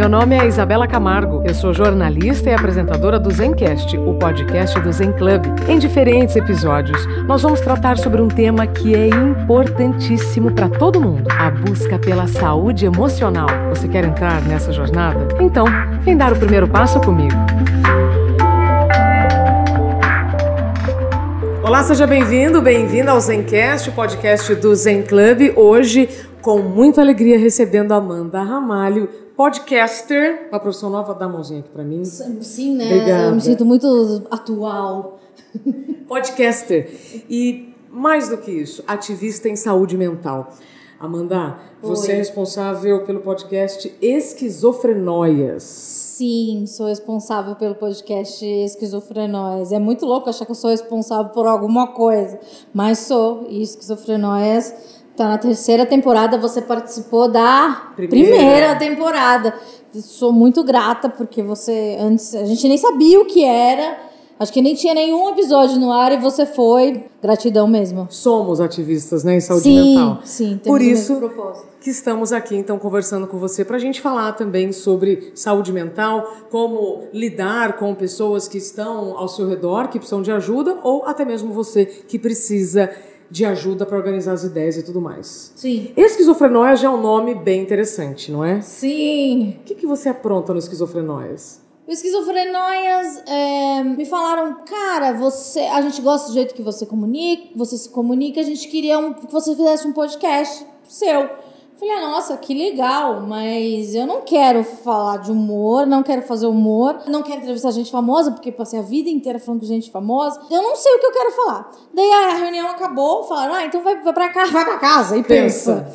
Meu nome é Isabela Camargo, eu sou jornalista e apresentadora do Zencast, o podcast do Zen Club. Em diferentes episódios, nós vamos tratar sobre um tema que é importantíssimo para todo mundo: a busca pela saúde emocional. Você quer entrar nessa jornada? Então, vem dar o primeiro passo comigo. Olá, seja bem-vindo, bem-vinda ao Zencast, o podcast do Zen Club. Hoje, com muita alegria, recebendo a Amanda Ramalho, podcaster, uma profissão nova, dá a mãozinha aqui para mim. Sim, né? Obrigada. Eu me sinto muito atual. Podcaster. E mais do que isso, ativista em saúde mental. Amanda, você Oi. é responsável pelo podcast Esquizofrenóias. Sim, sou responsável pelo podcast Esquizofrenóias. É muito louco achar que eu sou responsável por alguma coisa, mas sou. E Esquizofrenóias tá na terceira temporada. Você participou da Primeira. primeira, temporada. Sou muito grata porque você antes a gente nem sabia o que era. Acho que nem tinha nenhum episódio no ar e você foi. Gratidão mesmo. Somos ativistas né, em saúde sim, mental. sim, temos Por isso propósito. que estamos aqui, então, conversando com você para a gente falar também sobre saúde mental, como lidar com pessoas que estão ao seu redor, que precisam de ajuda, ou até mesmo você que precisa de ajuda para organizar as ideias e tudo mais. Sim. Esquizofrenóia já é um nome bem interessante, não é? Sim. O que, que você apronta no Esquizofrenóias? O Esquizofrenóias é, me falaram, cara, você, a gente gosta do jeito que você comunica, você se comunica, a gente queria um- que você fizesse um podcast seu. Falei, ah, nossa, que legal, mas eu não quero falar de humor, não quero fazer humor, não quero entrevistar gente famosa, porque passei a vida inteira falando com gente famosa. Eu não sei o que eu quero falar. Daí a reunião acabou, falaram, ah, então vai, vai pra cá, vai pra casa e pensa.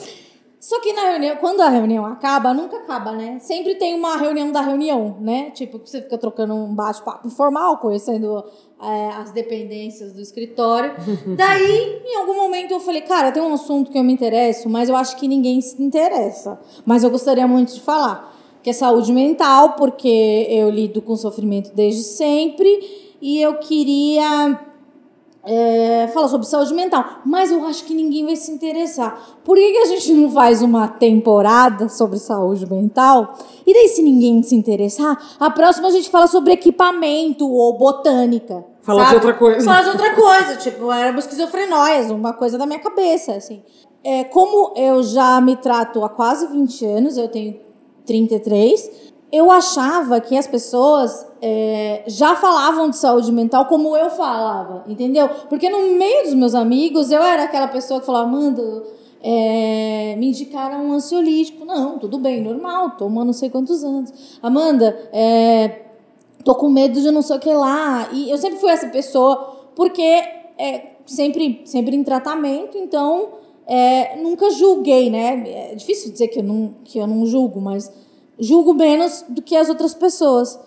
Só que na reunião, quando a reunião acaba, nunca acaba, né? Sempre tem uma reunião da reunião, né? Tipo, você fica trocando um bate-papo informal, conhecendo é, as dependências do escritório. Daí, em algum momento, eu falei, cara, tem um assunto que eu me interesso, mas eu acho que ninguém se interessa. Mas eu gostaria muito de falar, que é saúde mental, porque eu lido com sofrimento desde sempre e eu queria é, falar sobre saúde mental, mas eu acho que ninguém vai se interessar. Por que, que a gente não faz uma temporada sobre saúde mental? E daí, se ninguém se interessar, a próxima a gente fala sobre equipamento ou botânica. Falar de outra coisa. Falar de outra coisa, tipo, era esquizofrenóias, uma coisa da minha cabeça, assim. É, como eu já me trato há quase 20 anos, eu tenho 33, eu achava que as pessoas é, já falavam de saúde mental como eu falava, entendeu? Porque no meio dos meus amigos, eu era aquela pessoa que falava, Amanda, é, me indicaram um ansiolítico. Não, tudo bem, normal, toma não sei quantos anos. Amanda, é, tô com medo de não sei o que lá. E eu sempre fui essa pessoa, porque é sempre, sempre em tratamento, então é, nunca julguei, né? É difícil dizer que eu, não, que eu não julgo, mas julgo menos do que as outras pessoas.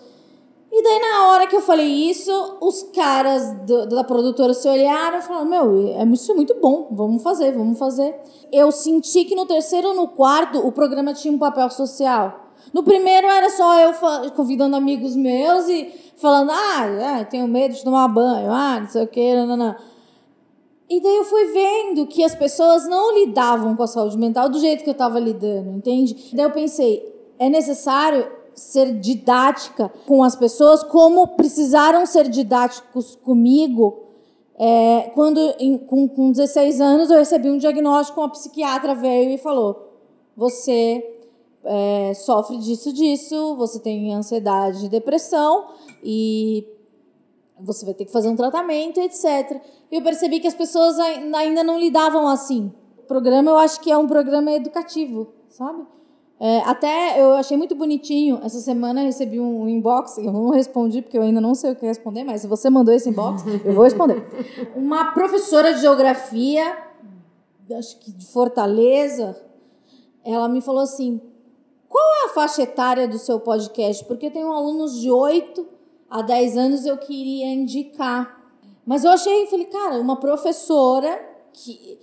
E daí, na hora que eu falei isso, os caras do- da produtora se olharam e falaram: Meu, é- isso é muito bom, vamos fazer, vamos fazer. Eu senti que no terceiro ou no quarto o programa tinha um papel social. No primeiro era só eu convidando amigos meus e falando: Ah, ah, tenho medo de tomar banho, ah, não sei o que, não. E daí eu fui vendo que as pessoas não lidavam com a saúde mental do jeito que eu estava lidando, entende? Daí eu pensei, é necessário ser didática com as pessoas como precisaram ser didáticos comigo é, quando, em- com, com 16 anos, eu recebi um diagnóstico, uma psiquiatra veio e falou: você é, sofre disso, disso, você tem ansiedade e depressão e você vai ter que fazer um tratamento, etc. E eu percebi que as pessoas ai- ainda não lidavam assim. O programa, eu acho que é um programa educativo, sabe? É, até eu achei muito bonitinho. Essa semana eu recebi um inbox, eu não respondi porque eu ainda não sei o que responder, mas se você mandou esse inbox, eu vou responder. Uma professora de geografia, acho que de Fortaleza, ela me falou assim: qual é a faixa etária do seu podcast? Porque eu tenho alunos de 8 a 10 anos eu queria indicar. Mas eu achei, falei, cara, uma professora que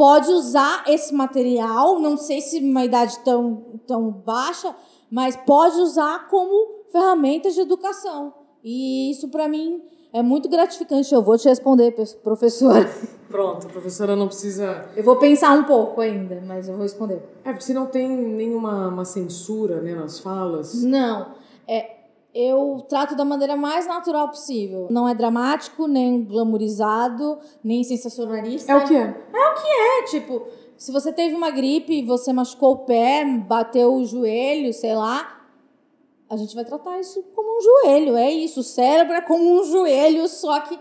pode usar esse material, não sei se uma idade tão, tão baixa, mas pode usar como ferramenta de educação. E isso para mim é muito gratificante. Eu vou te responder, professora. Pronto, a professora não precisa. Eu vou pensar um pouco ainda, mas eu vou responder. É, porque se não tem nenhuma uma censura né, nas falas. Não. É, eu trato da maneira mais natural possível. Não é dramático, nem glamourizado, nem sensacionalista. É o que é. É o que é. Tipo, se você teve uma gripe, você machucou o pé, bateu o joelho, sei lá, a gente vai tratar isso como um joelho. É isso. O cérebro é como um joelho, só que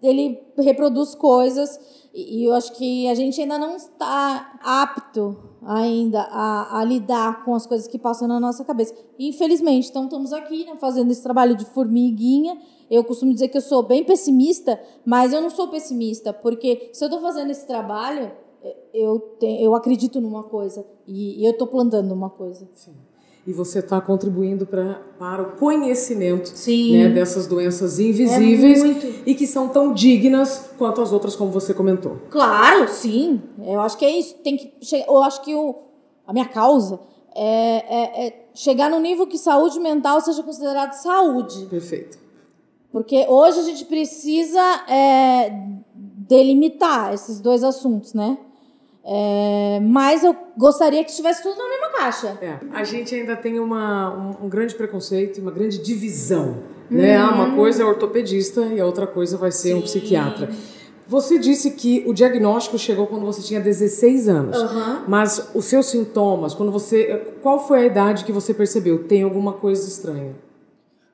ele reproduz coisas e eu acho que a gente ainda não está apto ainda a, a, lidar com as coisas que passam na nossa cabeça. Infelizmente, então estamos aqui né, fazendo esse trabalho de formiguinha. Eu costumo dizer que eu sou bem pessimista, mas eu não sou pessimista, porque se eu estou fazendo esse trabalho, eu, te, eu acredito numa coisa e, e eu estou plantando uma coisa. Sim e você está contribuindo pra, para o conhecimento né, dessas doenças invisíveis é e que são tão dignas quanto as outras, como você comentou. Claro, sim. Eu acho que é isso. Tem que eu acho que o, a minha causa é, é, é chegar no nível que saúde mental seja considerado saúde. Perfeito. Porque hoje a gente precisa é, delimitar esses dois assuntos, né? É, mas eu gostaria que estivesse tudo na caixa. É, a gente ainda tem uma, um, um grande preconceito, uma grande divisão. Né? Ah, uma uhum. coisa é ortopedista e a outra coisa vai ser Sim. um psiquiatra. Você disse que o diagnóstico chegou quando você tinha 16 anos. Uhum. Mas os seus sintomas, quando você. Qual foi a idade que você percebeu? Tem alguma coisa estranha?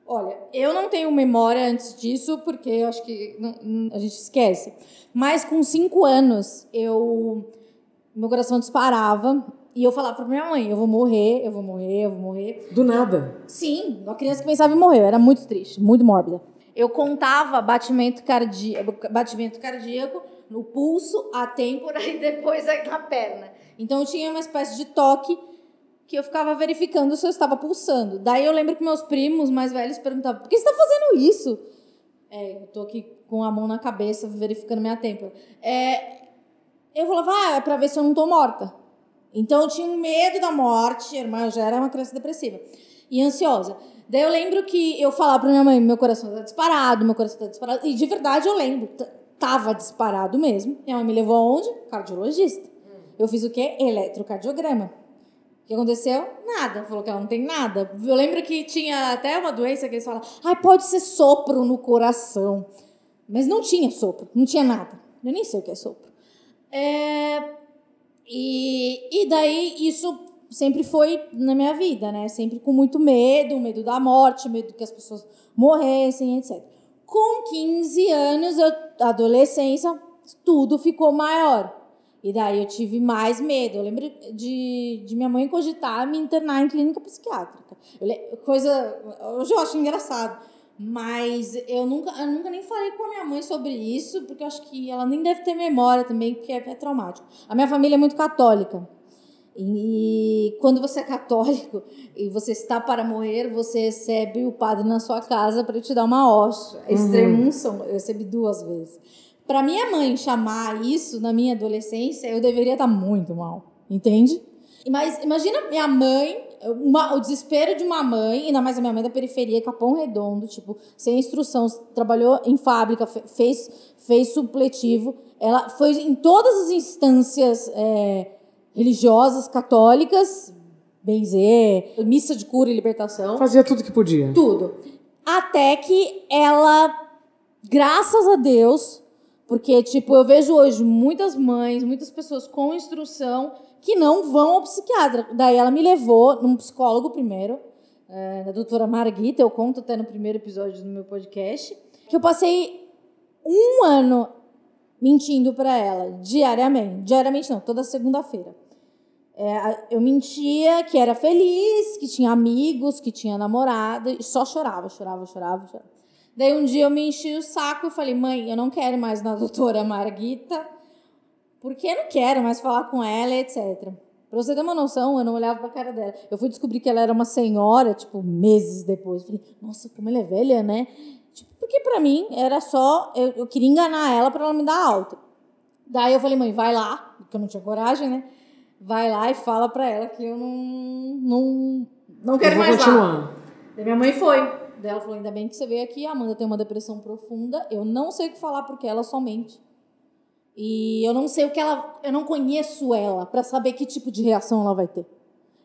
Olha, eu não tenho memória antes disso, porque eu acho que a gente esquece. Mas com 5 anos, eu meu coração disparava. E eu falava pra minha mãe, eu vou morrer, eu vou morrer, eu vou morrer. Do nada? Sim, uma criança que pensava em morrer. Eu era muito triste, muito mórbida. Eu contava batimento, cardíaco, batimento cardíaco no pulso, a têmpora e depois na perna. Então eu tinha uma espécie de toque que eu ficava verificando se eu estava pulsando. Daí eu lembro que meus primos mais velhos perguntavam: por que você está fazendo isso? É, eu tô aqui com a mão na cabeça verificando minha têmpora. É, eu falava, ah, é pra ver se eu não tô morta. Então eu tinha um medo da morte, eu já era uma criança depressiva e ansiosa. Daí eu lembro que eu falava pra minha mãe, meu coração tá disparado, meu coração tá disparado. E de verdade eu lembro, tava disparado mesmo. Minha mãe me levou aonde? Cardiologista. Eu fiz o quê? Eletrocardiograma. O que aconteceu? Nada. Falou que ela não tem nada. Eu lembro que tinha até uma doença que eles falavam, ah, pode ser sopro no coração. Mas não tinha sopro, não tinha nada. Eu nem sei o que é sopro. É, e, e daí isso sempre foi na minha vida, né? Sempre com muito medo, medo da morte, medo que as pessoas morressem, etc. Com 15 anos, eu, adolescência, tudo ficou maior. E daí eu tive mais medo. Eu lembro de, de minha mãe cogitar me internar em clínica psiquiátrica. Eu, coisa. Hoje eu acho engraçado. Mas eu nunca, eu nunca nem falei com a minha mãe sobre isso, porque eu acho que ela nem deve ter memória também, porque é, é traumático. A minha família é muito católica. E quando você é católico e você está para morrer, você recebe o padre na sua casa para te dar uma hóstia. Uhum. Extremunção, eu recebi duas vezes. Para minha mãe chamar isso na minha adolescência, eu deveria estar muito mal, entende? Mas imagina minha mãe uma, o desespero de uma mãe, ainda mais a minha mãe da periferia, Capão Redondo, tipo, sem instrução, trabalhou em fábrica, fez, fez supletivo. Ela foi em todas as instâncias é, religiosas, católicas, benzer, missa de cura e libertação. Fazia tudo que podia. Tudo. Até que ela, graças a Deus, porque, tipo, eu vejo hoje muitas mães, muitas pessoas com instrução que não vão ao psiquiatra. Daí ela me levou num psicólogo primeiro, é, da doutora Marguita, eu conto até no primeiro episódio do meu podcast, que eu passei um ano mentindo para ela, diariamente. Diariamente não, toda segunda-feira. É, eu mentia que era feliz, que tinha amigos, que tinha namorado, e só chorava, chorava, chorava, chorava. Daí um dia eu me enchi o saco e falei, mãe, eu não quero mais na doutora Marguita, porque eu não quero mais falar com ela, etc. Pra você ter uma noção, eu não olhava pra cara dela. Eu fui descobrir que ela era uma senhora, tipo, meses depois. Falei, nossa, como ela é velha, né? Tipo, porque pra mim era só. Eu, eu queria enganar ela pra ela me dar alta. Daí eu falei, mãe, vai lá, porque eu não tinha coragem, né? Vai lá e fala pra ela que eu não. Não, não quero mais continuar. lá. Daí minha mãe foi. Daí ela falou: ainda bem que você veio aqui. A Amanda tem uma depressão profunda. Eu não sei o que falar porque ela somente. E eu não sei o que ela. Eu não conheço ela para saber que tipo de reação ela vai ter.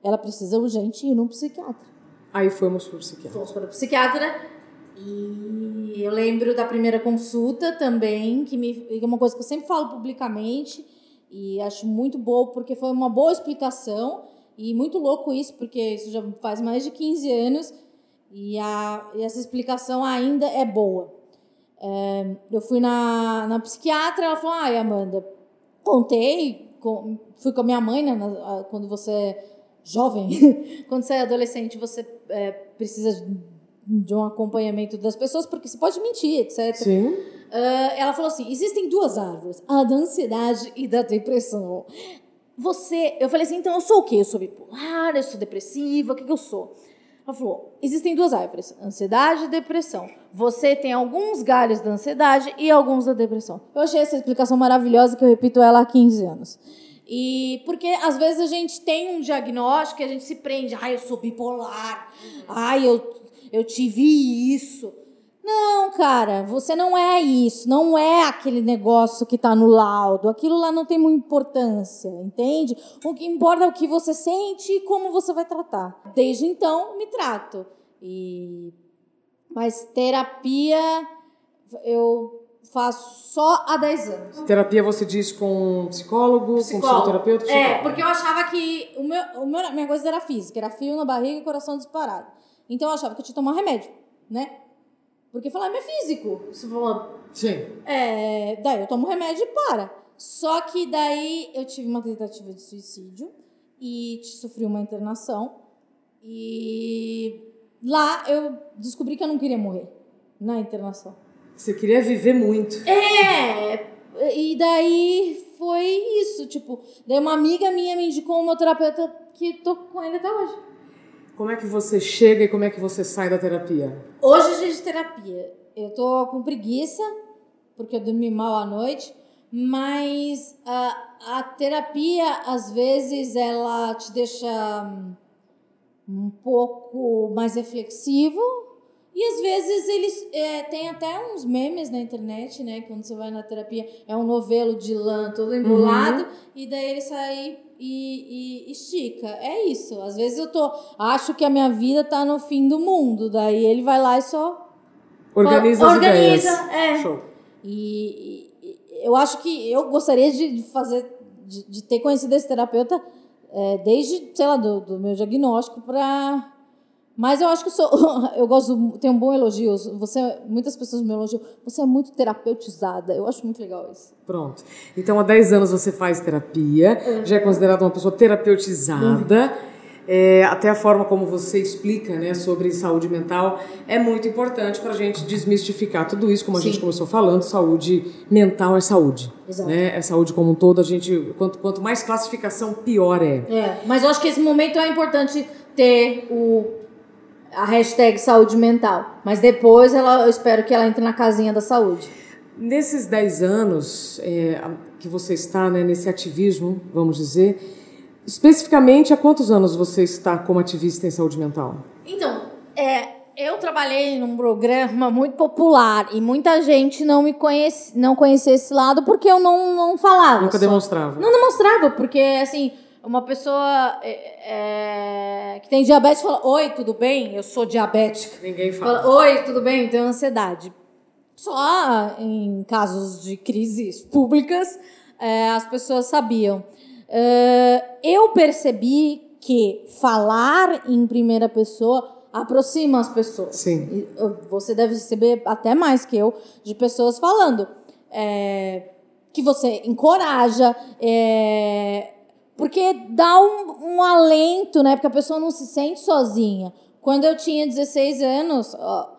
Ela precisa urgente ir num psiquiatra. Aí fomos pro psiquiatra. Fomos para o psiquiatra. E eu lembro da primeira consulta também, que, me, é uma coisa que eu sempre falo publicamente. E acho muito boa, porque foi uma boa explicação. E muito louco isso, porque isso já faz mais de 15 anos. E, a, e essa explicação ainda é boa. É, eu fui na, na psiquiatra, ela falou: ai, Amanda, contei, com, fui com a minha mãe, né, na, quando você é jovem, quando você é adolescente, você é, precisa de um acompanhamento das pessoas, porque você pode mentir, etc. Sim. Uh, ela falou assim: existem duas árvores, a da ansiedade e da depressão. Você, eu falei assim, então eu sou o quê? Eu sou bipolar, eu sou depressiva, o que, que eu sou? Ela falou: existem duas árvores, ansiedade e depressão. Você tem alguns galhos da ansiedade e alguns da depressão. Eu achei essa explicação maravilhosa que eu repito ela há 15 anos. E porque às vezes a gente tem um diagnóstico e a gente se prende. Ai, eu sou bipolar. Ai, eu, eu tive isso. Não, cara, você não é isso, não é aquele negócio que tá no laudo. Aquilo lá não tem muita importância, entende? O que importa é o que você sente e como você vai tratar. Desde então, me trato. E mas terapia eu faço só há 10 anos. Terapia você diz com psicólogo, Psicólogo. com psicoterapeuta, psicólogo. É, porque eu achava que o meu, o meu, minha coisa era física, era fio na barriga e coração disparado. Então eu achava que eu tinha que tomar remédio, né? Porque falar, é físico. Você falou, Sim. é, daí eu tomo remédio e para. Só que daí eu tive uma tentativa de suicídio e sofri uma internação. E lá eu descobri que eu não queria morrer na internação. Você queria viver muito. É, e daí foi isso, tipo, daí uma amiga minha me indicou um meu terapeuta que tô com ele até hoje. Como é que você chega e como é que você sai da terapia? Hoje é dia de terapia. Eu tô com preguiça, porque eu dormi mal à noite, mas a, a terapia, às vezes, ela te deixa um pouco mais reflexivo. E às vezes eles é, tem até uns memes na internet, né? Quando você vai na terapia, é um novelo de lã todo embolado, e daí ele sai e, e estica. É isso. Às vezes eu tô. Acho que a minha vida tá no fim do mundo. Daí ele vai lá e só Organiza as Organiza, ideias. é. Show. E, e- eu acho que eu gostaria de de fazer, de, de ter conhecido esse terapeuta é, desde, sei lá, do, do meu diagnóstico para. Mas eu acho que eu sou. Eu gosto, tenho um bom elogio. Você, muitas pessoas me elogiam. Você é muito terapeutizada. Eu acho muito legal isso. Pronto. Então, há 10 anos você faz terapia, já é considerada uma pessoa terapeutizada. É, até a forma como você explica né, sobre saúde mental é muito importante para a gente desmistificar tudo isso, como a Sim. gente começou falando, saúde mental é saúde. Exato. Né? É saúde como um todo, a gente, quanto, quanto mais classificação, pior é. É, mas eu acho que esse momento é importante ter o, a hashtag saúde mental. Mas depois ela, eu espero que ela entre na casinha da saúde. Nesses 10 anos é, que você está né, nesse ativismo, vamos dizer, especificamente há quantos anos você está como ativista em saúde mental? Então, é, eu trabalhei num programa muito popular e muita gente não me conhece, não conhecia esse lado porque eu não, não falava. Nunca só. demonstrava. Não demonstrava, porque assim, uma pessoa é, é, que tem diabetes fala: Oi, tudo bem? Eu sou diabética. Ninguém fala. Fala, Oi, tudo bem? Tenho ansiedade. Só em casos de crises públicas é, as pessoas sabiam. É, eu percebi que falar em primeira pessoa aproxima as pessoas. Sim. Você deve receber até mais que eu de pessoas falando. é, que você encoraja, é, porque dá um, um alento, né? Porque a pessoa não se sente sozinha. Quando eu tinha 16 anos, ó,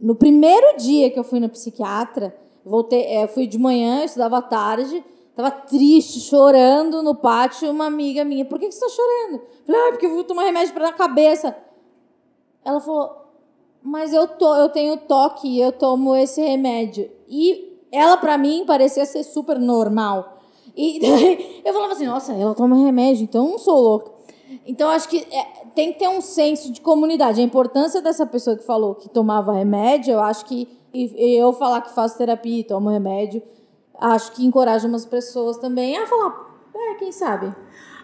no primeiro dia que eu fui no psiquiatra, voltei, é, fui de manhã, estudava à tarde, tava triste, chorando no pátio, uma amiga minha, por que, que você tá chorando? Falei, ah, porque eu vou tomar remédio para a cabeça. Ela falou, mas eu, to, eu tenho toque, eu tomo esse remédio. E ela, pra mim, parecia ser super normal. E daí eu falava assim, nossa, ela toma remédio, então eu não sou louca. então, acho que é, tem que ter um senso de comunidade. A importância dessa pessoa que falou que tomava remédio, eu acho que. E eu falar que faço terapia e tomo remédio, acho que encoraja umas pessoas também a falar, é, quem sabe?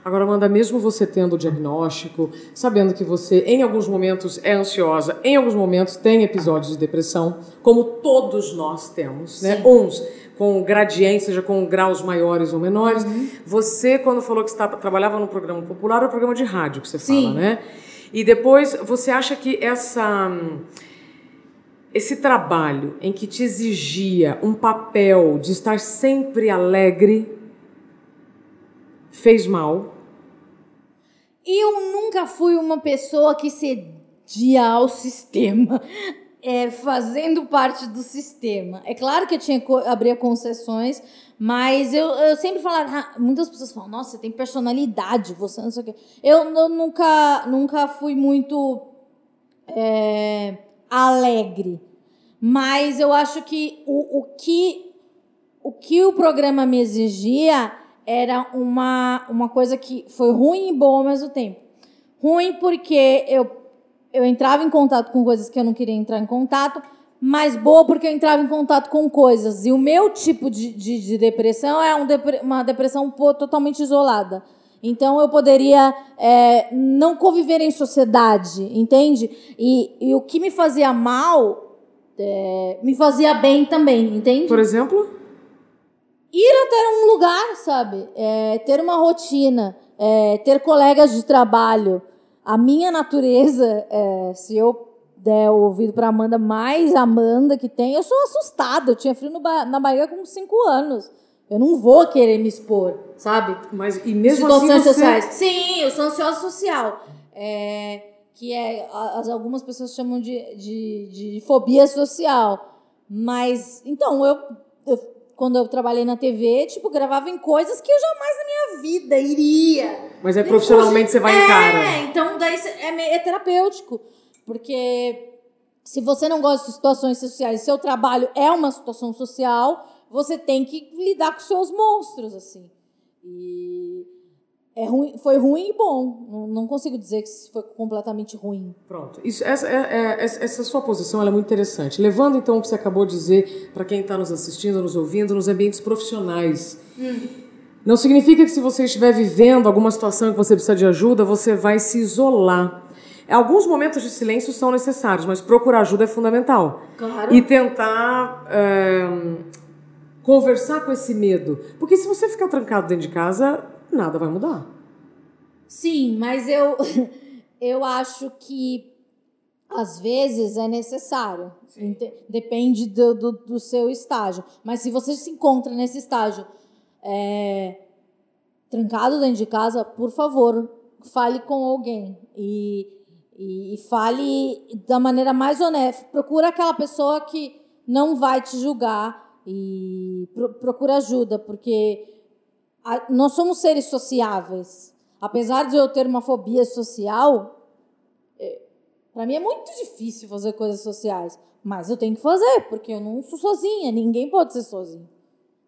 Agora, Amanda, mesmo você tendo o diagnóstico, sabendo que você, em alguns momentos, é ansiosa, em alguns momentos tem episódios de depressão, como todos nós temos, né? Uns com gradientes, seja com graus maiores ou menores. Uhum. Você, quando falou que está, trabalhava no programa popular, é o programa de rádio que você Sim. fala, né? E depois, você acha que essa esse trabalho em que te exigia um papel de estar sempre alegre fez mal? Eu nunca fui uma pessoa que cedia ao sistema, é, fazendo parte do sistema. É claro que eu tinha que abrir concessões, mas eu, eu sempre falava, ah, muitas pessoas falam, nossa, você tem personalidade, você não sei o quê. Eu, eu nunca, nunca fui muito é, alegre, mas eu acho que o, o que o que o programa me exigia era uma, uma coisa que foi ruim e boa ao mesmo tempo. Ruim porque eu, eu entrava em contato com coisas que eu não queria entrar em contato, mas boa porque eu entrava em contato com coisas. E o meu tipo de, de, de depressão é um depre, uma depressão totalmente isolada. Então eu poderia é, não conviver em sociedade, entende? E, e o que me fazia mal é, me fazia bem também, entende? Por exemplo? ir até um lugar, sabe? É, ter uma rotina, é, ter colegas de trabalho. A minha natureza, é, se eu der o ouvido para Amanda, mais Amanda que tem, eu sou assustada. Eu tinha frio ba na barriga com 5 anos. Eu não vou querer me expor, sabe? Mas e mesmo Situações assim você... sociais. Sim, eu sou ansiosa social. É, que é, as, algumas pessoas chamam de, de, de fobia social. Mas, então, eu quando eu trabalhei na TV, tipo, gravava em coisas que eu jamais na minha vida iria. Mas é profissionalmente você vai é, em cara. É, então daí é, é terapêutico. Porque se você não gosta de situações sociais, seu trabalho é uma situação social, você tem que lidar com seus monstros, assim. E é ruim, foi ruim e bom. Não, não, consigo dizer que foi completamente ruim. Pronto. Isso, essa, é, é, essa sua posição é muito interessante. Levando então o que você acabou de dizer para quem está nos assistindo, nos ouvindo, nos ambientes profissionais. Hum. Não significa que se você estiver vivendo alguma situação que você precisa de ajuda, você vai se isolar. Alguns momentos de silêncio são necessários, mas procurar ajuda é fundamental. Claro. E tentar é, conversar com esse medo. Porque se você ficar trancado dentro de casa, nada vai mudar. Sim, mas eu, eu acho que às vezes é necessário. Depende do, do, do, seu estágio. Mas se você se encontra nesse estágio é, trancado dentro de casa, por favor, fale com alguém. E, e, e fale da maneira mais honesta. Procura aquela pessoa que não vai te julgar e pro, procura ajuda, porque nós somos seres sociáveis. Apesar de eu ter uma fobia social, é, para mim é muito difícil fazer coisas sociais, mas eu tenho que fazer, porque eu não sou sozinha, ninguém pode ser sozinho,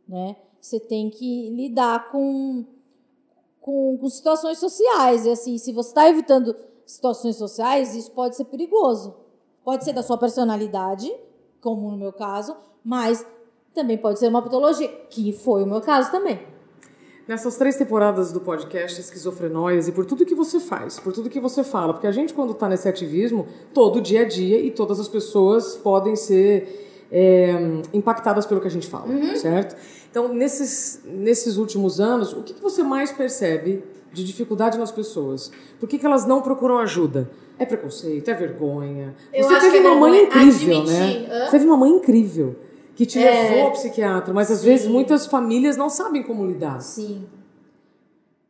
né? Você tem que lidar com, com, com situações sociais, e assim, se você está evitando situações sociais, isso pode ser perigoso. Pode ser da sua personalidade, como no meu caso, mas também pode ser uma patologia, que foi o meu caso também. Nessas três temporadas do podcast Esquizofrenóias e por tudo que você faz, por tudo que você fala, porque a gente, quando está nesse ativismo, todo dia a dia e todas as pessoas podem ser é, impactadas pelo que a gente fala, uhum. certo? Então, nesses, nesses últimos anos, o que, que você mais percebe de dificuldade nas pessoas? Por que, que elas não procuram ajuda? É preconceito, é vergonha. Eu você teve é uma mãe incrível, né? Hã? Você teve uma mãe incrível que te é, levou ao psiquiatra, mas às sim. vezes muitas famílias não sabem como lidar. Sim.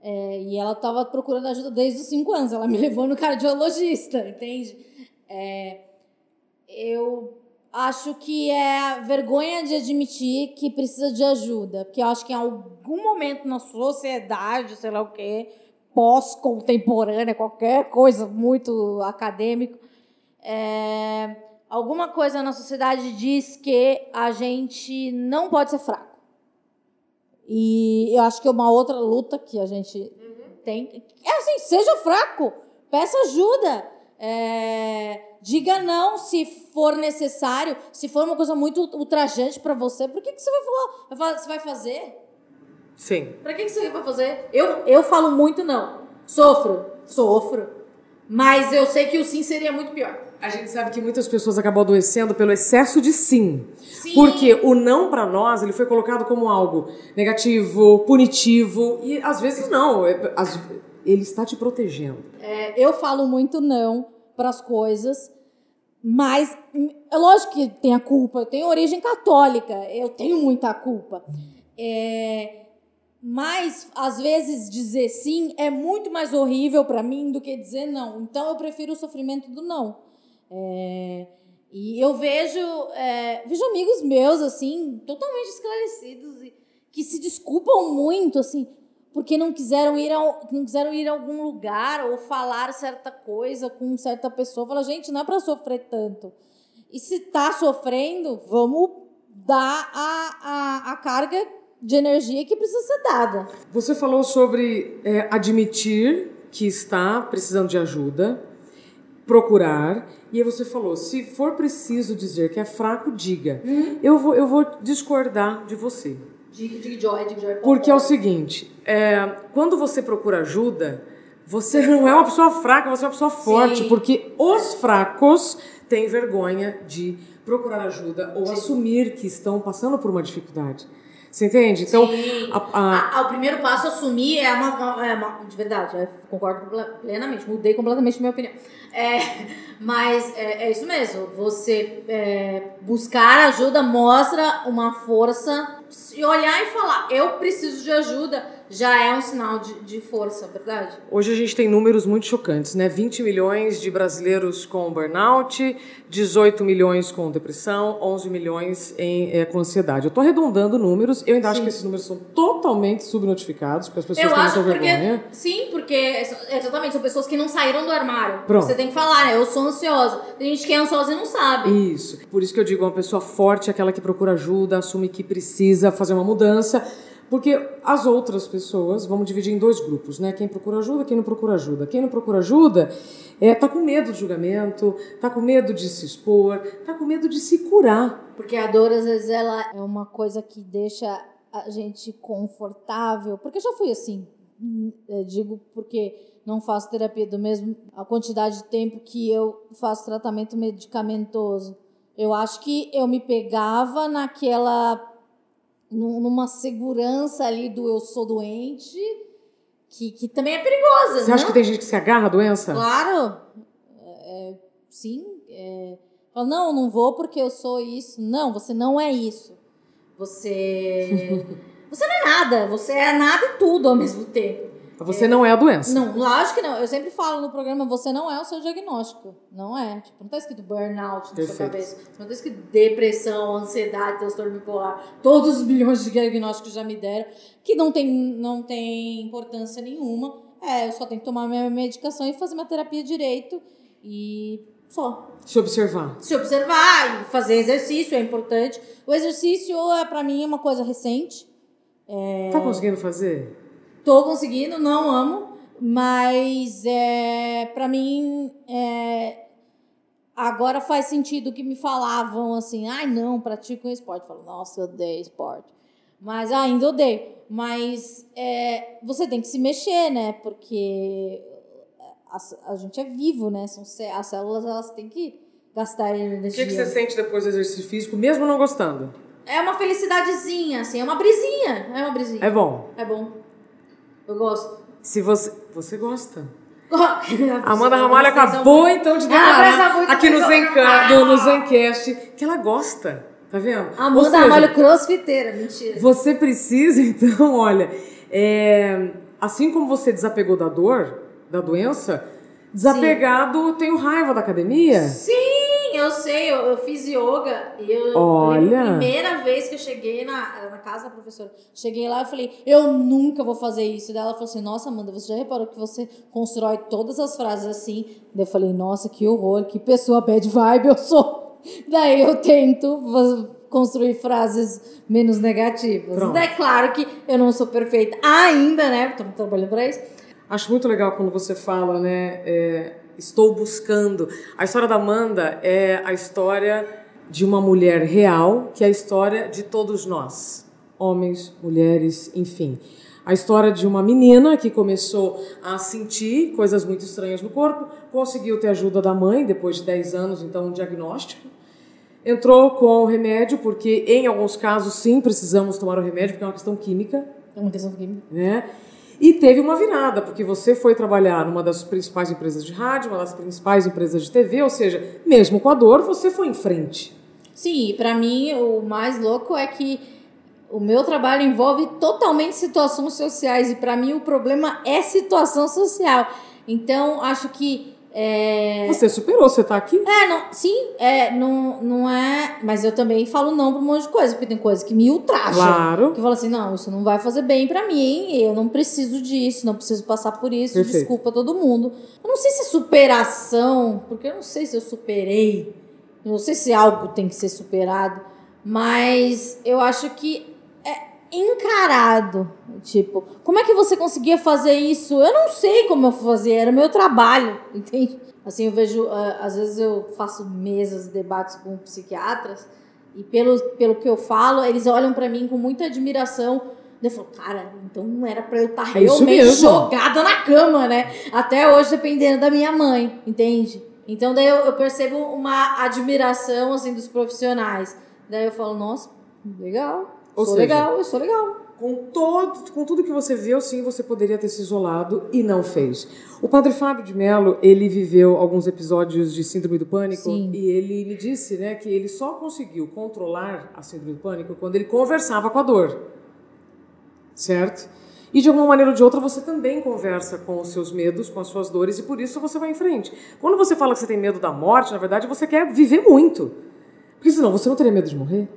É, e ela estava procurando ajuda desde os cinco anos. Ela me levou no cardiologista, entende? É, eu acho que é vergonha de admitir que precisa de ajuda. Porque eu acho que em algum momento na sociedade, sei lá o quê, pós-contemporânea, qualquer coisa muito acadêmico, é, alguma coisa na sociedade diz que a gente não pode ser fraco. E eu acho que é uma outra luta que a gente tem. É assim, seja fraco, peça ajuda. É, diga não se for necessário. Se for uma coisa muito ultrajante para você, por que, que você vai falar? Você vai fazer? Sim. Pra que, que você vai fazer? Eu, eu falo muito não. Sofro, sofro. Mas eu sei que o sim seria muito pior. A gente sabe que muitas pessoas acabam adoecendo pelo excesso de sim. Sim. Porque o não para nós, ele foi colocado como algo negativo, punitivo, e às vezes não. É, Ele está te protegendo. É, eu falo muito não para as coisas, mas hum, é lógico que tem a culpa. Eu tenho origem católica, eu tenho muita culpa. É, mas às vezes dizer sim é muito mais horrível para mim do que dizer não. Então eu prefiro o sofrimento do não. É, e eu vejo, é, vejo amigos meus assim totalmente esclarecidos que se desculpam muito assim porque não quiseram ir a, não quiseram ir a algum lugar ou falar certa coisa com certa pessoa. Fala, gente, não é para sofrer tanto. E se tá sofrendo, vamos dar a, a, a carga de energia que precisa ser dada. Você falou sobre é, admitir que está precisando de ajuda, procurar, e aí você falou: se for preciso dizer que é fraco, diga. Eu, vou, eu vou discordar de você. Diga, diga joy, diga joy. Porque é o seguinte: é, quando você procura ajuda, você não é uma pessoa fraca, você é uma pessoa forte. Sim. Porque os fracos têm vergonha de procurar ajuda ou assumir que estão passando por uma dificuldade. Você entende? Então, a- a- Ah, o primeiro passo a assumir é uma, é uma- de verdade, eu concordo ple- plenamente, mudei completamente minha opinião. É, mas é, é isso mesmo, você é, buscar ajuda mostra uma força e olhar e falar, eu preciso de ajuda, já é um sinal de, de força, verdade? Hoje a gente tem números muito chocantes, né? 20 milhões de brasileiros com burnout, 18 milhões com depressão, 11 milhões em, eh, com ansiedade. Eu tô arredondando números, eu ainda acho que esses números são totalmente subnotificados, porque as pessoas Eu têm muita porque. vergonha. Sim, porque é- exatamente, são pessoas que não saíram do armário. Pronto. Você tem que falar, né? Eu sou ansiosa. Tem gente que é ansiosa e não sabe. Isso. Por isso que eu digo, uma pessoa forte é aquela que procura ajuda, assume que precisa fazer uma mudança. Porque as outras pessoas, vamos dividir em dois grupos, né? Quem procura ajuda, quem não procura ajuda. Quem não procura ajuda é, tá com medo de julgamento, tá com medo de se expor, tá com medo de se curar. Porque a dor, às vezes, ela é uma coisa que deixa a gente confortável. Porque eu já fui assim. eu digo porque não faço terapia do mesmo a quantidade de tempo que eu faço tratamento medicamentoso. Eu acho que eu me pegava naquela numa segurança ali do eu sou doente, que, que também é perigosa, Você acha não? que tem gente que se agarra à doença? Claro, é, sim. É, fala, não, não vou porque eu sou isso. Não, você não é isso. Você. você não é nada. Você é nada e tudo ao mesmo tempo. Você não é a doença. Não, lógico que não. Eu sempre falo no programa, você não é o seu diagnóstico. Não é. Tipo, não tá escrito burnout na sua Perfeito. cabeça. Não tá escrito depressão, ansiedade, transtorno bipolar. Todos os bilhões de diagnósticos já me deram. Que não tem, não tem importância nenhuma. É, eu só tenho que tomar minha medicação e fazer minha terapia direito. E só. Se observar. Se observar e fazer exercício é importante. O exercício, é, pra mim, é uma coisa recente. Tá conseguindo fazer? Tô conseguindo, não amo, mas é, para mim é, agora faz sentido que me falavam assim, ai não, pratico um esporte. Eu falo, nossa, eu odeio esporte. Mas ah, ainda odeio. Mas é, você tem que se mexer, né? Porque a, a gente é vivo, né? São, as células elas têm que gastar O energia. que, que você sente depois do exercício físico, mesmo não gostando? É uma felicidadezinha, assim, é uma brisinha. É uma brisinha. É bom. É bom. Eu gosto. Se você. Você gosta. Amanda Amanda Ramalho acabou então de declarar aqui no. Zenca, do, no Zencast que ela gosta. Tá vendo? Amanda seja, Ramalho crossfiteira, mentira. Você precisa, então, olha, é, assim como você desapegou da dor, da doença, desapegado, tenho raiva da academia. Sim, eu sei, eu, eu fiz yoga e eu, Olha. a primeira vez que eu cheguei na, na casa da professora, cheguei lá e falei, eu nunca vou fazer isso. Daí ela falou assim, nossa, Amanda, você já reparou que você constrói todas as frases assim? Daí eu falei, nossa, que horror, que pessoa bad vibe eu sou. Daí eu tento construir frases menos negativas. Pronto. É claro que eu não sou perfeita ainda, né? Estamos trabalhando pra isso. Acho muito legal quando você fala, né? É, estou buscando. A história da Amanda é a história de uma mulher real, que é a história de todos nós, homens, mulheres, enfim. A história de uma menina que começou a sentir coisas muito estranhas no corpo, conseguiu ter ajuda da mãe depois de 10 anos, então um diagnóstico. Entrou com o remédio, porque em alguns casos sim precisamos tomar o remédio, porque é uma questão química. É uma questão química. Né? E teve uma virada, porque você foi trabalhar numa das principais empresas de rádio, uma das principais empresas de TV, ou seja, mesmo com a dor, você foi em frente. Sim, para mim o mais louco é que o meu trabalho envolve totalmente situações sociais e para mim o problema é situação social. Então acho que é... Você superou, você tá aqui? É, não, sim, é, não, não é. Mas eu também falo não pra um monte de coisa, porque tem coisas que me ultrajam. Claro. Que eu falo assim: não, isso não vai fazer bem para mim, eu não preciso disso, não preciso passar por isso, Perfeito. desculpa todo mundo. Eu não sei se é superação, porque eu não sei se eu superei, eu não sei se algo tem que ser superado, mas eu acho que encarado. Tipo, como é que você conseguia fazer isso? Eu não sei como eu fazia, era meu trabalho, entende? Assim, eu vejo, uh, às vezes eu faço mesas, debates com psiquiatras, e pelo, pelo que eu falo, eles olham para mim com muita admiração. Eu falo, cara, então não era pra eu estar tá é realmente jogada na cama, né? Até hoje, dependendo da minha mãe, entende? Então daí eu, eu percebo uma admiração, assim, dos profissionais. Daí eu falo, nossa, legal. Ou sou seja, legal, eu sou legal. Com, todo, com tudo que você viu, sim, você poderia ter se isolado e não fez. O padre Fábio de Mello, ele viveu alguns episódios de síndrome do pânico sim. e ele me disse né, que ele só conseguiu controlar a síndrome do pânico quando ele conversava com a dor. Certo? E de alguma maneira ou de outra você também conversa com os seus medos, com as suas dores, e por isso você vai em frente. Quando você fala que você tem medo da morte, na verdade você quer viver muito. Porque senão você não teria medo de morrer.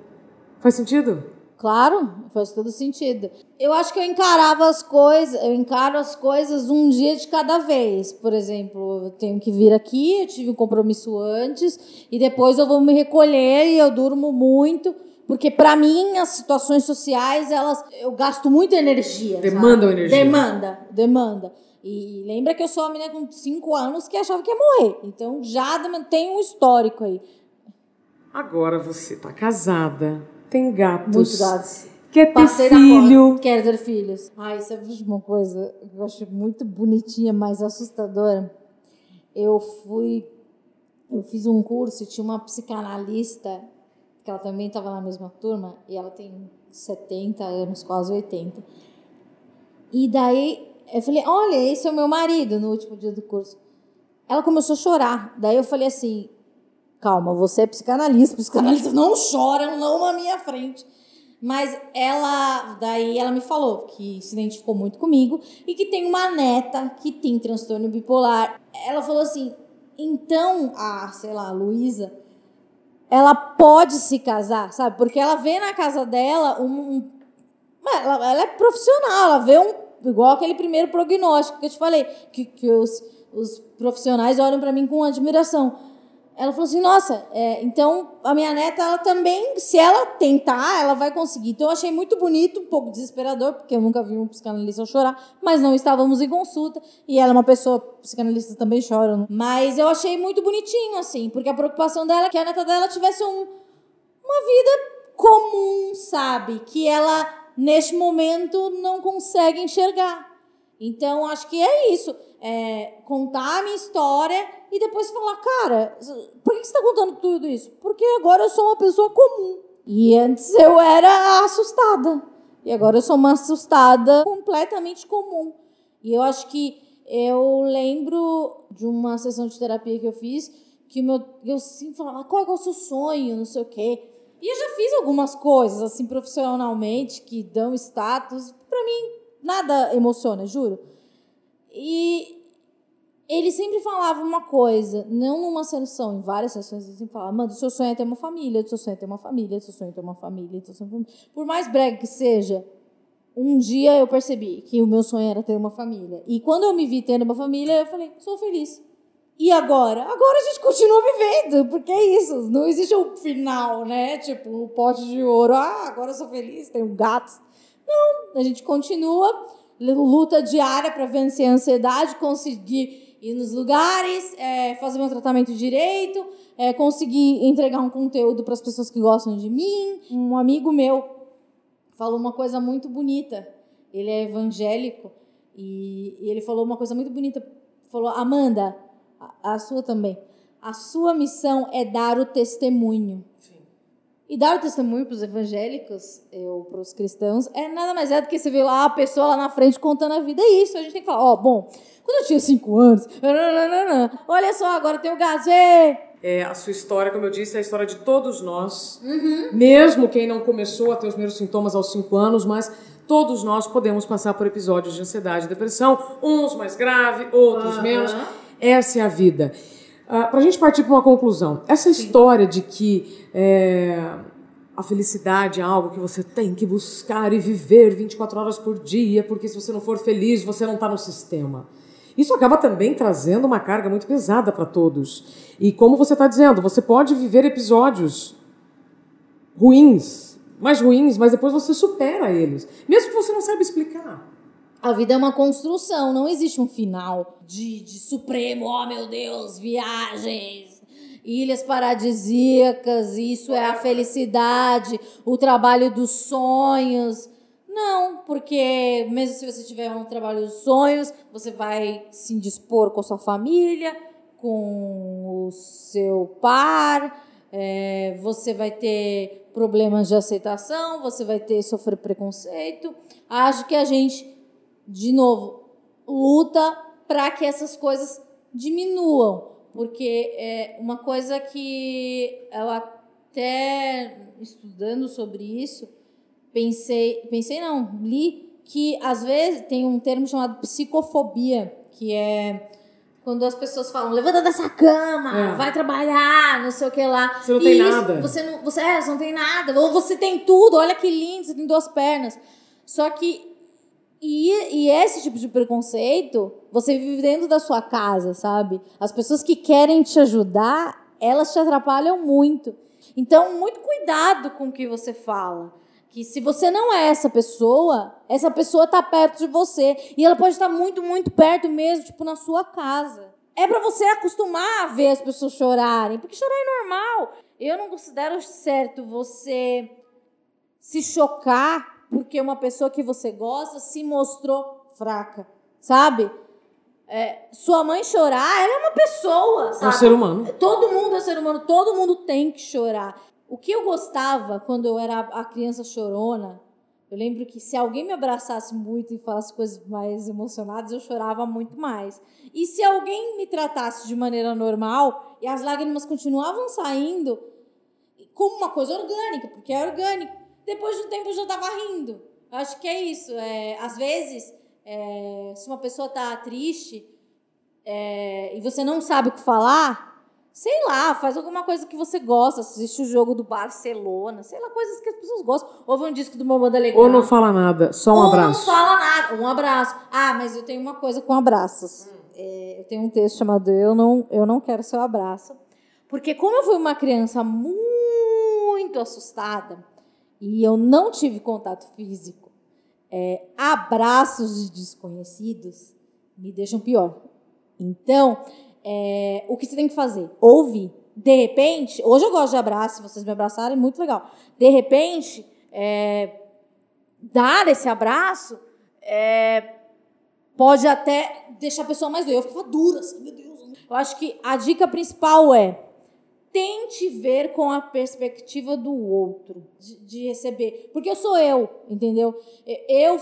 Faz sentido? Claro, faz todo sentido. Eu acho que eu encarava as coisas, eu encaro as coisas um dia de cada vez. Por exemplo, eu tenho que vir aqui, eu tive um compromisso antes e depois eu vou me recolher e eu durmo muito, porque para mim as situações sociais, elas eu gasto muita energia. Demandam energia. Demanda, demanda. E lembra que eu sou uma menina com 5 anos que achava que ia morrer. Então já tem um histórico aí. Agora você tá casada tem gatos. Muitos gatos. Quer ter filho. Quer ter filhos. Ai, sabe uma coisa que eu acho muito bonitinha, mas assustadora? Eu fui. Eu fiz um curso e tinha uma psicanalista, que ela também estava na mesma turma, e ela tem 70 anos, quase 80. E daí eu falei: Olha, esse é o meu marido, no último dia do curso. Ela começou a chorar. Daí eu falei assim: Calma, você é psicanalista, psicanalistas não choram, não na minha frente. Mas ela, daí ela me falou que se identificou muito comigo e que tem uma neta que tem transtorno bipolar. Ela falou assim: então a, sei lá, a Luísa, ela pode se casar, sabe? Porque ela vê na casa dela um. um ela, ela, é profissional, ela vê um. Igual aquele primeiro prognóstico que eu te falei, que, que os, os profissionais olham para mim com admiração ela falou assim, nossa, é, então a minha neta, ela também, se ela tentar, ela vai conseguir. Então eu achei muito bonito, um pouco desesperador, porque eu nunca vi um psicanalista chorar, mas não estávamos em consulta, e ela é uma pessoa, psicanalistas também choram, mas eu achei muito bonitinho, assim, porque a preocupação dela é que a neta dela tivesse um, uma vida comum, sabe? Que ela, neste momento, não consegue enxergar. Então, acho que é isso. É, contar a minha história e depois falar, cara, por que você está contando tudo isso? Porque agora eu sou uma pessoa comum. E antes eu era assustada. E agora eu sou uma assustada completamente comum. E eu acho que eu lembro de uma sessão de terapia que eu fiz, que meu, eu sempre falava, qual é o seu sonho, não sei o quê. E eu já fiz algumas coisas, assim, profissionalmente, que dão status. Para mim, nada emociona, juro. E ele sempre falava uma coisa, não numa sessão, em várias sessões, ele sempre falava, mano, o seu sonho é ter uma família, o seu sonho é ter uma família, o seu sonho é ter uma família, seu sonho é ter uma família. Por mais breve que seja, um dia eu percebi que o meu sonho era ter uma família. E quando eu me vi tendo uma família, eu falei, sou feliz. E agora? Agora a gente continua vivendo, porque é isso, não existe um final, né? Tipo, o um pote de ouro, ah, agora eu sou feliz, tenho gatos. Não, a gente continua luta diária para vencer a ansiedade, conseguir ir nos lugares, é, fazer meu tratamento direito, é, conseguir entregar um conteúdo para as pessoas que gostam de mim. Um amigo meu falou uma coisa muito bonita. Ele é evangélico e, e ele falou uma coisa muito bonita. Falou, Amanda, a, a sua também. A sua missão é dar o testemunho. E dar o testemunho para os evangélicos ou para os cristãos é nada mais é do que você ver lá a pessoa lá na frente contando a vida. É isso, a gente tem que falar, ó, oh, bom, quando eu tinha cinco anos, olha só, agora tem o Gazê. É, a sua história, como eu disse, é a história de todos nós. Uhum. Mesmo quem não começou a ter os primeiros sintomas aos cinco anos, mas todos nós podemos passar por episódios de ansiedade e depressão, uns mais grave, outros uhum. menos. Essa é a vida. Ah, para a gente partir para uma conclusão, essa Sim. história de que é, a felicidade é algo que você tem que buscar e viver 24 horas por dia, porque se você não for feliz, você não está no sistema. Isso acaba também trazendo uma carga muito pesada para todos. E como você está dizendo, você pode viver episódios ruins, mais ruins, mas depois você supera eles, mesmo que você não saiba explicar. A vida é uma construção, não existe um final de, de supremo, oh meu Deus, viagens, ilhas paradisíacas, isso é a felicidade, o trabalho dos sonhos. Não, porque mesmo se você tiver um trabalho dos sonhos, você vai se dispor com a sua família, com o seu par, é, você vai ter problemas de aceitação, você vai ter sofrer preconceito. Acho que a gente de novo, luta para que essas coisas diminuam. Porque é uma coisa que eu até estudando sobre isso, pensei, pensei não, li que às vezes tem um termo chamado psicofobia, que é quando as pessoas falam, levanta dessa cama, é. vai trabalhar, não sei o que lá. Você não tem isso, nada. Você não, você, é, você não tem nada. Ou você tem tudo, olha que lindo, você tem duas pernas. Só que e, e esse tipo de preconceito, você vive dentro da sua casa, sabe? As pessoas que querem te ajudar, elas te atrapalham muito. Então, muito cuidado com o que você fala. Que se você não é essa pessoa, essa pessoa está perto de você. E ela pode estar muito, muito perto mesmo, tipo na sua casa. É para você acostumar a ver as pessoas chorarem, porque chorar é normal. Eu não considero certo você se chocar porque uma pessoa que você gosta se mostrou fraca, sabe? É, sua mãe chorar, ela é uma pessoa, sabe? É um ser humano. Todo mundo é ser humano, todo mundo tem que chorar. O que eu gostava quando eu era a criança chorona, eu lembro que se alguém me abraçasse muito e falasse coisas mais emocionadas, eu chorava muito mais. E se alguém me tratasse de maneira normal e as lágrimas continuavam saindo, como uma coisa orgânica, porque é orgânico, depois do tempo eu já tava rindo. Eu acho que é isso. É, às vezes, é, se uma pessoa tá triste é, e você não sabe o que falar, sei lá, faz alguma coisa que você gosta, assiste o jogo do Barcelona, sei lá, coisas que as pessoas gostam. Ouve um disco do uma banda legal. Ou não fala nada, só um Ou abraço. não fala nada, um abraço. Ah, mas eu tenho uma coisa com abraços. Hum. É, eu tenho um texto chamado Eu Não, eu não Quero Seu Abraço. Porque como eu fui uma criança muito assustada, e eu não tive contato físico, é, abraços de desconhecidos me deixam pior. Então, é, o que você tem que fazer? Ouvir. De repente, hoje eu gosto de abraço, se vocês me abraçarem, é muito legal. De repente, é, dar esse abraço é, pode até deixar a pessoa mais doida. Eu ficava dura, assim, meu Deus. Eu acho que a dica principal é tente ver com a perspectiva do outro, de, de, receber. Porque eu sou eu, entendeu? Eu,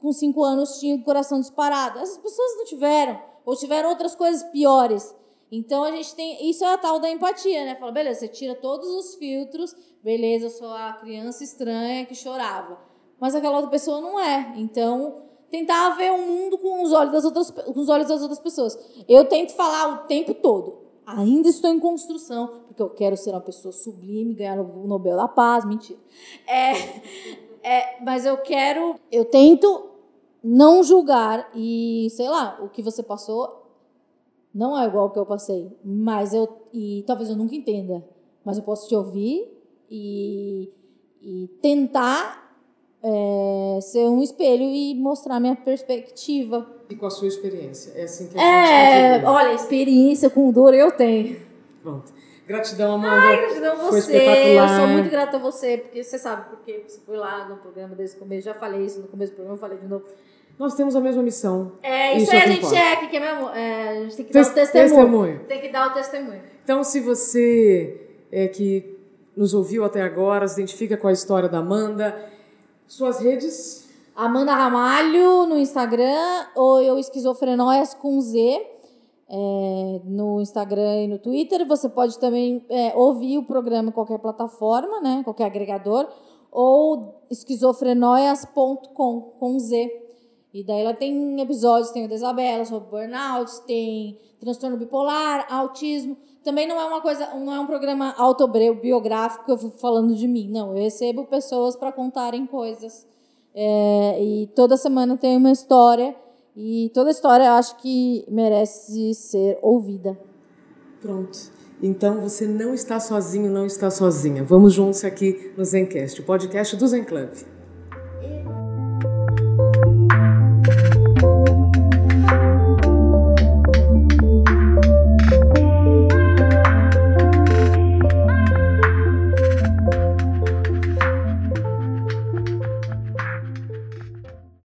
com cinco anos, tinha o coração disparado. Essas pessoas não tiveram, ou tiveram outras coisas piores. Então a gente tem. Isso é a tal da empatia, né? Fala, beleza, você tira todos os filtros, beleza, eu sou a criança estranha que chorava. Mas aquela outra pessoa não é. Então, tentar ver o mundo com os olhos das outras, com os olhos das outras pessoas. Eu tento falar o tempo todo. Ainda estou em construção, porque eu quero ser uma pessoa sublime, ganhar o Nobel da Paz, mentira. É, é, mas eu quero, eu tento não julgar e, sei lá, o que você passou não é igual ao que eu passei, mas eu, e talvez eu nunca entenda, mas eu posso te ouvir e, e tentar é, ser um espelho e mostrar minha perspectiva. E com a sua experiência. É assim que a É, gente olha, experiência com dor eu tenho. Pronto. Gratidão, Amanda. Ai, gratidão a você. Eu sou muito grata a você, porque você sabe porque você foi lá no programa desse começo. Já falei isso no começo do programa, falei de novo. Nós temos a mesma missão. É, isso, Isso aí é a o gente importa. é, que, que é mesmo. é, a gente tem que Tes- dar o testemunho. testemunho. Tem que dar o testemunho. Então, se você é, que nos ouviu até agora, se identifica com a história da Amanda, suas redes. Amanda Ramalho no Instagram, ou eu Esquizofrenóias com Z é, no Instagram e no Twitter. Você pode também é, ouvir o programa em qualquer plataforma, né? Qualquer agregador, ou esquizofrenóias.com com Z. E daí ela tem episódios, tem o da Isabela sobre burnout, tem transtorno bipolar, autismo também não é uma coisa, não é um programa autobiográfico falando de mim. Não, eu recebo pessoas para contarem coisas. É, e toda semana tem uma história. E toda história eu acho que merece ser ouvida. Pronto. Então você não está sozinho, não está sozinha. Vamos juntos aqui no Zencast, o podcast do Zen Club.